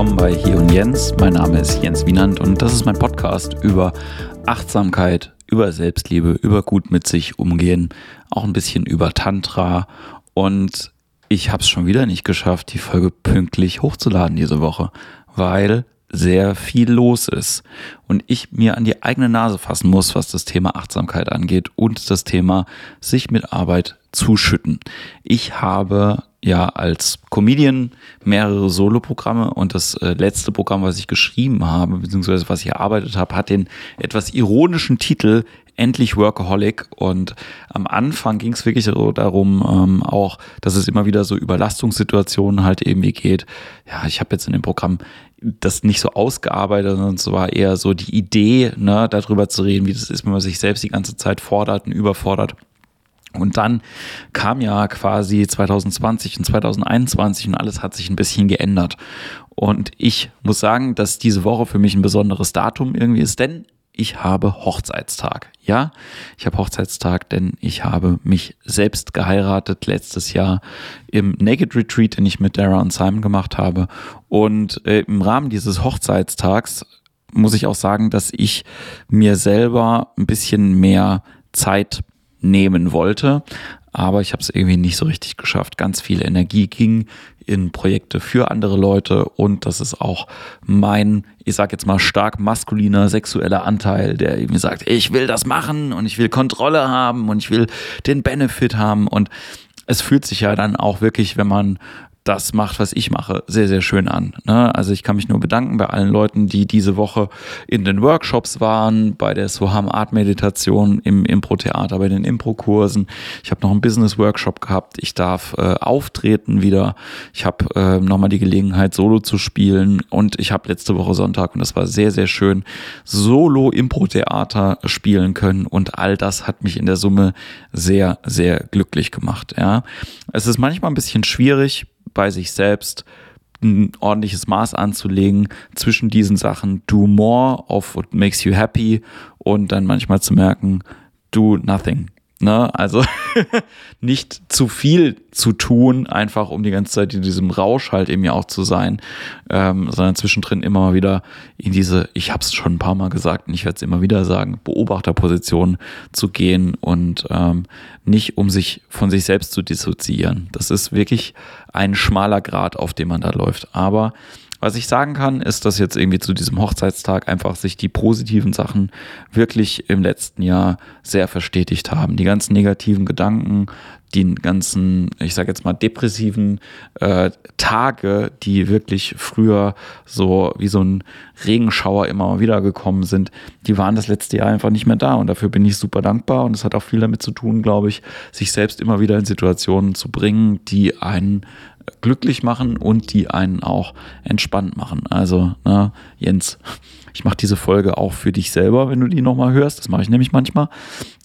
willkommen bei Hier und Jens. Mein Name ist Jens Wienand und das ist mein Podcast über Achtsamkeit, über Selbstliebe, über gut mit sich umgehen, auch ein bisschen über Tantra und ich habe es schon wieder nicht geschafft, die Folge pünktlich hochzuladen diese Woche, weil sehr viel los ist und ich mir an die eigene Nase fassen muss, was das Thema Achtsamkeit angeht und das Thema sich mit Arbeit zuschütten. Ich habe ja als Comedian mehrere Soloprogramme und das äh, letzte Programm, was ich geschrieben habe, beziehungsweise was ich erarbeitet habe, hat den etwas ironischen Titel Endlich Workaholic und am Anfang ging es wirklich so darum, ähm, auch, dass es immer wieder so Überlastungssituationen halt irgendwie geht. Ja, ich habe jetzt in dem Programm das nicht so ausgearbeitet, sondern es war eher so die Idee, ne, darüber zu reden, wie das ist, wenn man sich selbst die ganze Zeit fordert und überfordert. Und dann kam ja quasi 2020 und 2021 und alles hat sich ein bisschen geändert. Und ich muss sagen, dass diese Woche für mich ein besonderes Datum irgendwie ist, denn ich habe Hochzeitstag. Ja, ich habe Hochzeitstag, denn ich habe mich selbst geheiratet letztes Jahr im Naked Retreat, den ich mit Dara und Simon gemacht habe. Und äh, im Rahmen dieses Hochzeitstags muss ich auch sagen, dass ich mir selber ein bisschen mehr Zeit nehmen wollte. Aber ich habe es irgendwie nicht so richtig geschafft. Ganz viel Energie ging in Projekte für andere Leute und das ist auch mein, ich sag jetzt mal, stark maskuliner sexueller Anteil, der irgendwie sagt, ich will das machen und ich will Kontrolle haben und ich will den Benefit haben und es fühlt sich ja dann auch wirklich, wenn man das macht, was ich mache, sehr, sehr schön an. Ne? Also ich kann mich nur bedanken bei allen Leuten, die diese Woche in den Workshops waren, bei der Soham Art Meditation im Impro-Theater, bei den Impro-Kursen. Ich habe noch einen Business-Workshop gehabt. Ich darf äh, auftreten wieder. Ich habe äh, nochmal die Gelegenheit, Solo zu spielen. Und ich habe letzte Woche Sonntag, und das war sehr, sehr schön, Solo-Impro-Theater spielen können. Und all das hat mich in der Summe sehr, sehr glücklich gemacht. Ja, Es ist manchmal ein bisschen schwierig, bei sich selbst ein ordentliches Maß anzulegen zwischen diesen Sachen. Do more of what makes you happy und dann manchmal zu merken, do nothing. Ne? Also nicht zu viel zu tun, einfach um die ganze Zeit in diesem Rausch halt eben ja auch zu sein, ähm, sondern zwischendrin immer mal wieder in diese, ich habe es schon ein paar Mal gesagt und ich werde es immer wieder sagen, Beobachterposition zu gehen und ähm, nicht um sich von sich selbst zu dissoziieren. Das ist wirklich ein schmaler Grad, auf dem man da läuft. Aber was ich sagen kann, ist, dass jetzt irgendwie zu diesem Hochzeitstag einfach sich die positiven Sachen wirklich im letzten Jahr sehr verstetigt haben. Die ganzen negativen Gedanken, die ganzen, ich sage jetzt mal, depressiven äh, Tage, die wirklich früher so wie so ein Regenschauer immer mal wieder gekommen sind, die waren das letzte Jahr einfach nicht mehr da. Und dafür bin ich super dankbar. Und es hat auch viel damit zu tun, glaube ich, sich selbst immer wieder in Situationen zu bringen, die einen glücklich machen und die einen auch entspannt machen. Also, ne, Jens, ich mache diese Folge auch für dich selber, wenn du die nochmal hörst. Das mache ich nämlich manchmal.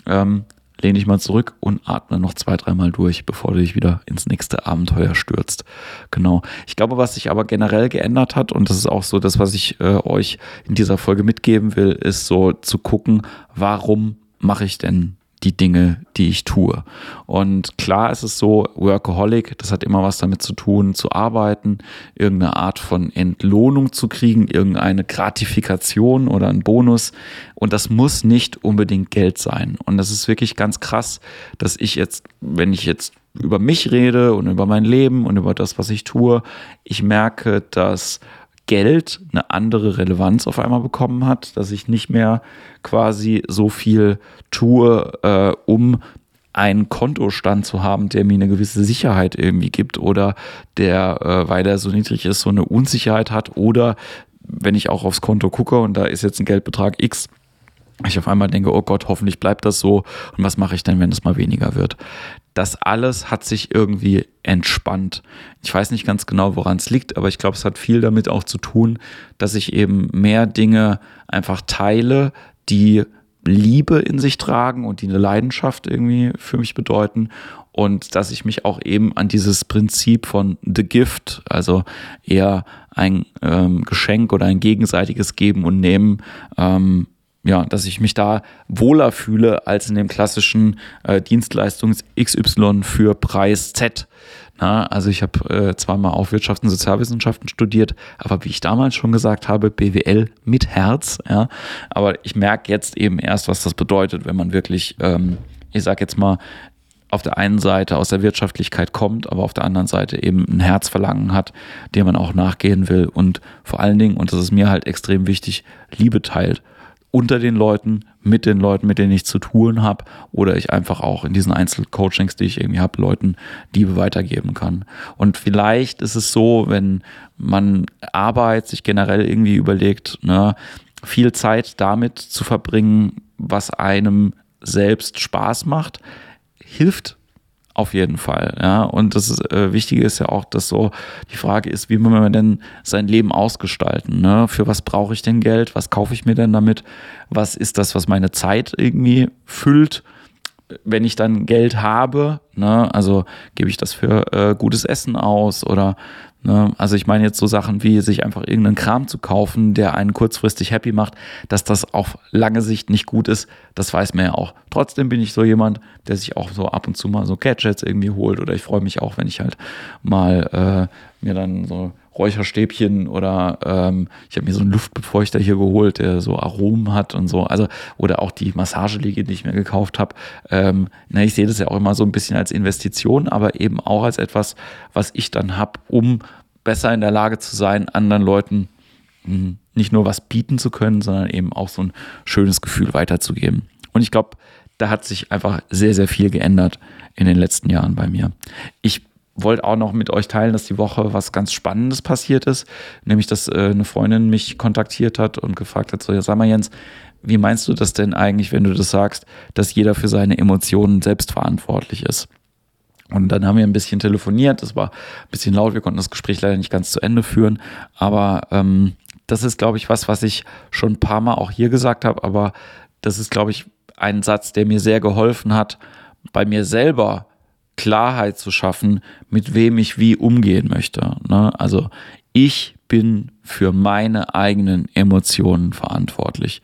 Ähm, lehn dich mal zurück und atme noch zwei, dreimal durch, bevor du dich wieder ins nächste Abenteuer stürzt. Genau. Ich glaube, was sich aber generell geändert hat, und das ist auch so das, was ich äh, euch in dieser Folge mitgeben will, ist so zu gucken, warum mache ich denn die Dinge, die ich tue. Und klar ist es so, Workaholic, das hat immer was damit zu tun, zu arbeiten, irgendeine Art von Entlohnung zu kriegen, irgendeine Gratifikation oder ein Bonus. Und das muss nicht unbedingt Geld sein. Und das ist wirklich ganz krass, dass ich jetzt, wenn ich jetzt über mich rede und über mein Leben und über das, was ich tue, ich merke, dass Geld eine andere Relevanz auf einmal bekommen hat, dass ich nicht mehr quasi so viel tue, äh, um einen Kontostand zu haben, der mir eine gewisse Sicherheit irgendwie gibt oder der, äh, weil der so niedrig ist, so eine Unsicherheit hat oder wenn ich auch aufs Konto gucke und da ist jetzt ein Geldbetrag X, ich auf einmal denke, oh Gott, hoffentlich bleibt das so und was mache ich denn, wenn es mal weniger wird? Das alles hat sich irgendwie entspannt. Ich weiß nicht ganz genau, woran es liegt, aber ich glaube, es hat viel damit auch zu tun, dass ich eben mehr Dinge einfach teile, die Liebe in sich tragen und die eine Leidenschaft irgendwie für mich bedeuten und dass ich mich auch eben an dieses Prinzip von The Gift, also eher ein ähm, Geschenk oder ein gegenseitiges Geben und Nehmen, ähm, ja, dass ich mich da wohler fühle als in dem klassischen äh, Dienstleistungs XY für Preis Z. Na, also ich habe äh, zwar mal auch Wirtschafts- und Sozialwissenschaften studiert, aber wie ich damals schon gesagt habe, BWL mit Herz. Ja, aber ich merke jetzt eben erst, was das bedeutet, wenn man wirklich, ähm, ich sag jetzt mal, auf der einen Seite aus der Wirtschaftlichkeit kommt, aber auf der anderen Seite eben ein Herzverlangen hat, dem man auch nachgehen will und vor allen Dingen, und das ist mir halt extrem wichtig, Liebe teilt unter den Leuten, mit den Leuten, mit denen ich zu tun habe, oder ich einfach auch in diesen Einzelcoachings, die ich irgendwie habe, Leuten Liebe weitergeben kann. Und vielleicht ist es so, wenn man Arbeit sich generell irgendwie überlegt, ne, viel Zeit damit zu verbringen, was einem selbst Spaß macht, hilft auf jeden Fall, ja. Und das äh, Wichtige ist ja auch, dass so die Frage ist, wie will man denn sein Leben ausgestalten? Ne? Für was brauche ich denn Geld? Was kaufe ich mir denn damit? Was ist das, was meine Zeit irgendwie füllt? Wenn ich dann Geld habe, ne? also gebe ich das für äh, gutes Essen aus oder Ne? Also ich meine jetzt so Sachen wie sich einfach irgendeinen Kram zu kaufen, der einen kurzfristig happy macht, dass das auf lange Sicht nicht gut ist, das weiß man ja auch. Trotzdem bin ich so jemand, der sich auch so ab und zu mal so Gadgets irgendwie holt oder ich freue mich auch, wenn ich halt mal äh, mir dann so Räucherstäbchen oder ähm, ich habe mir so einen Luftbefeuchter hier geholt, der so Aromen hat und so. Also, oder auch die Massageliege, die ich mir gekauft habe. Ähm, na, ich sehe das ja auch immer so ein bisschen als Investition, aber eben auch als etwas, was ich dann habe, um besser in der Lage zu sein, anderen Leuten hm, nicht nur was bieten zu können, sondern eben auch so ein schönes Gefühl weiterzugeben. Und ich glaube, da hat sich einfach sehr, sehr viel geändert in den letzten Jahren bei mir. Ich wollte auch noch mit euch teilen, dass die Woche was ganz Spannendes passiert ist, nämlich dass äh, eine Freundin mich kontaktiert hat und gefragt hat, so, ja, sag mal Jens, wie meinst du das denn eigentlich, wenn du das sagst, dass jeder für seine Emotionen selbst verantwortlich ist? Und dann haben wir ein bisschen telefoniert, das war ein bisschen laut, wir konnten das Gespräch leider nicht ganz zu Ende führen, aber ähm, das ist, glaube ich, was, was ich schon ein paar Mal auch hier gesagt habe, aber das ist, glaube ich, ein Satz, der mir sehr geholfen hat, bei mir selber Klarheit zu schaffen, mit wem ich wie umgehen möchte. Ne? Also ich bin für meine eigenen Emotionen verantwortlich.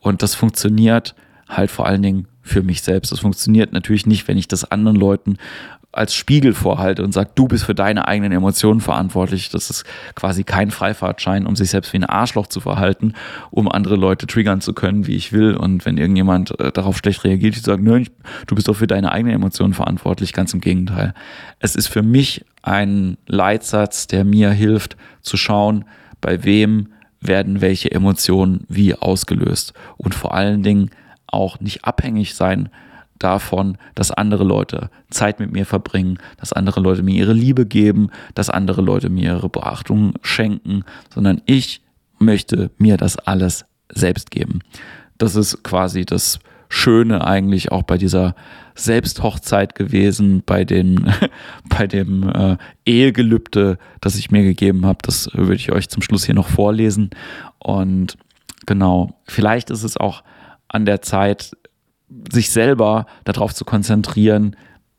Und das funktioniert halt vor allen Dingen für mich selbst. Das funktioniert natürlich nicht, wenn ich das anderen Leuten als Spiegel vorhalte und sage, du bist für deine eigenen Emotionen verantwortlich. Das ist quasi kein Freifahrtschein, um sich selbst wie ein Arschloch zu verhalten, um andere Leute triggern zu können, wie ich will. Und wenn irgendjemand äh, darauf schlecht reagiert, ich sage, nein, du bist doch für deine eigenen Emotionen verantwortlich. Ganz im Gegenteil. Es ist für mich ein Leitsatz, der mir hilft zu schauen, bei wem werden welche Emotionen wie ausgelöst. Und vor allen Dingen auch nicht abhängig sein davon, dass andere Leute Zeit mit mir verbringen, dass andere Leute mir ihre Liebe geben, dass andere Leute mir ihre Beachtung schenken, sondern ich möchte mir das alles selbst geben. Das ist quasi das Schöne eigentlich auch bei dieser Selbsthochzeit gewesen, bei, den, bei dem äh, Ehegelübde, das ich mir gegeben habe. Das würde ich euch zum Schluss hier noch vorlesen. Und genau, vielleicht ist es auch an der Zeit, sich selber darauf zu konzentrieren,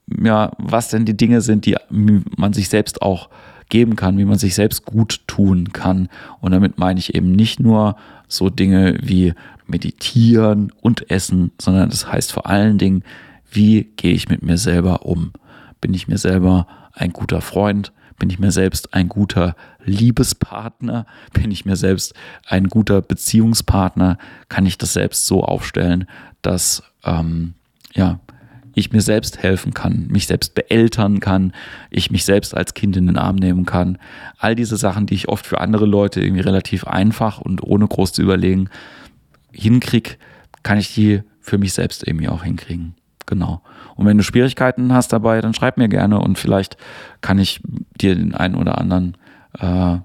ja, was denn die Dinge sind, die man sich selbst auch geben kann, wie man sich selbst gut tun kann. Und damit meine ich eben nicht nur so Dinge wie meditieren und essen, sondern das heißt vor allen Dingen, wie gehe ich mit mir selber um? Bin ich mir selber ein guter Freund? Bin ich mir selbst ein guter Liebespartner? Bin ich mir selbst ein guter Beziehungspartner? Kann ich das selbst so aufstellen, dass ähm, ja, ich mir selbst helfen kann, mich selbst beeltern kann, ich mich selbst als Kind in den Arm nehmen kann. All diese Sachen, die ich oft für andere Leute irgendwie relativ einfach und ohne groß zu überlegen hinkriege, kann ich die für mich selbst irgendwie auch hinkriegen. Genau. Und wenn du Schwierigkeiten hast dabei, dann schreib mir gerne und vielleicht kann ich dir den einen oder anderen äh,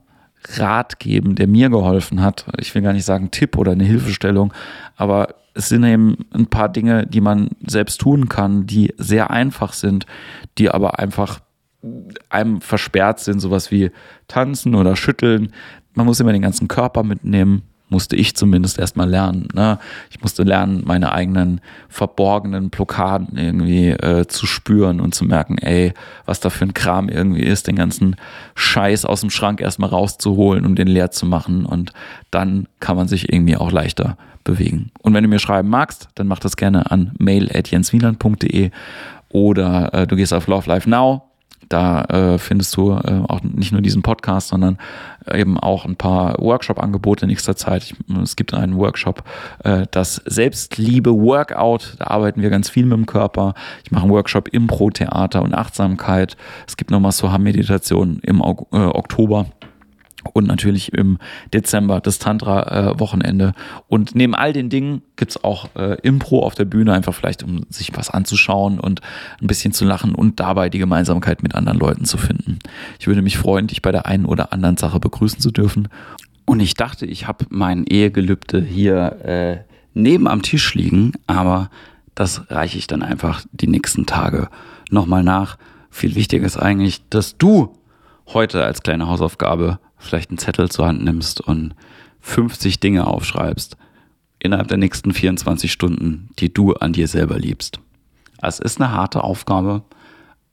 Rat geben, der mir geholfen hat. Ich will gar nicht sagen Tipp oder eine Hilfestellung, aber es sind eben ein paar Dinge, die man selbst tun kann, die sehr einfach sind, die aber einfach einem versperrt sind, sowas wie tanzen oder schütteln. Man muss immer den ganzen Körper mitnehmen. Musste ich zumindest erstmal lernen. Ne? Ich musste lernen, meine eigenen verborgenen Blockaden irgendwie äh, zu spüren und zu merken, ey, was da für ein Kram irgendwie ist, den ganzen Scheiß aus dem Schrank erstmal rauszuholen, um den leer zu machen. Und dann kann man sich irgendwie auch leichter bewegen. Und wenn du mir schreiben magst, dann mach das gerne an mail.jenswieland.de oder äh, du gehst auf Love Life Now da äh, findest du äh, auch nicht nur diesen Podcast, sondern eben auch ein paar Workshop-Angebote in nächster Zeit. Ich, es gibt einen Workshop, äh, das Selbstliebe-Workout. Da arbeiten wir ganz viel mit dem Körper. Ich mache einen Workshop Impro-Theater und Achtsamkeit. Es gibt nochmal Soham-Meditation im äh, Oktober und natürlich im Dezember das Tantra-Wochenende. und neben all den Dingen gibt's auch äh, Impro auf der Bühne, einfach vielleicht, um sich was anzuschauen und ein bisschen zu lachen und dabei die Gemeinsamkeit mit anderen Leuten zu finden. Ich würde mich freuen, dich bei der einen oder anderen Sache begrüßen zu dürfen. Und ich dachte, ich habe mein Ehegelübde hier äh, neben am Tisch liegen, aber das reiche ich dann einfach die nächsten Tage nochmal nach. Viel wichtiger ist eigentlich, dass du heute als kleine Hausaufgabe vielleicht einen Zettel zur Hand nimmst und 50 Dinge aufschreibst innerhalb der nächsten 24 Stunden, die du an dir selber liebst. Es ist eine harte Aufgabe,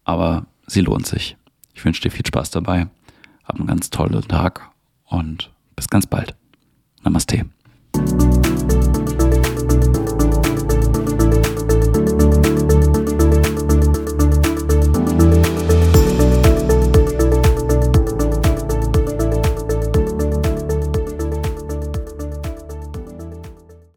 aber sie lohnt sich. Ich wünsche dir viel Spaß dabei. Hab einen ganz tollen Tag und bis ganz bald. Namaste.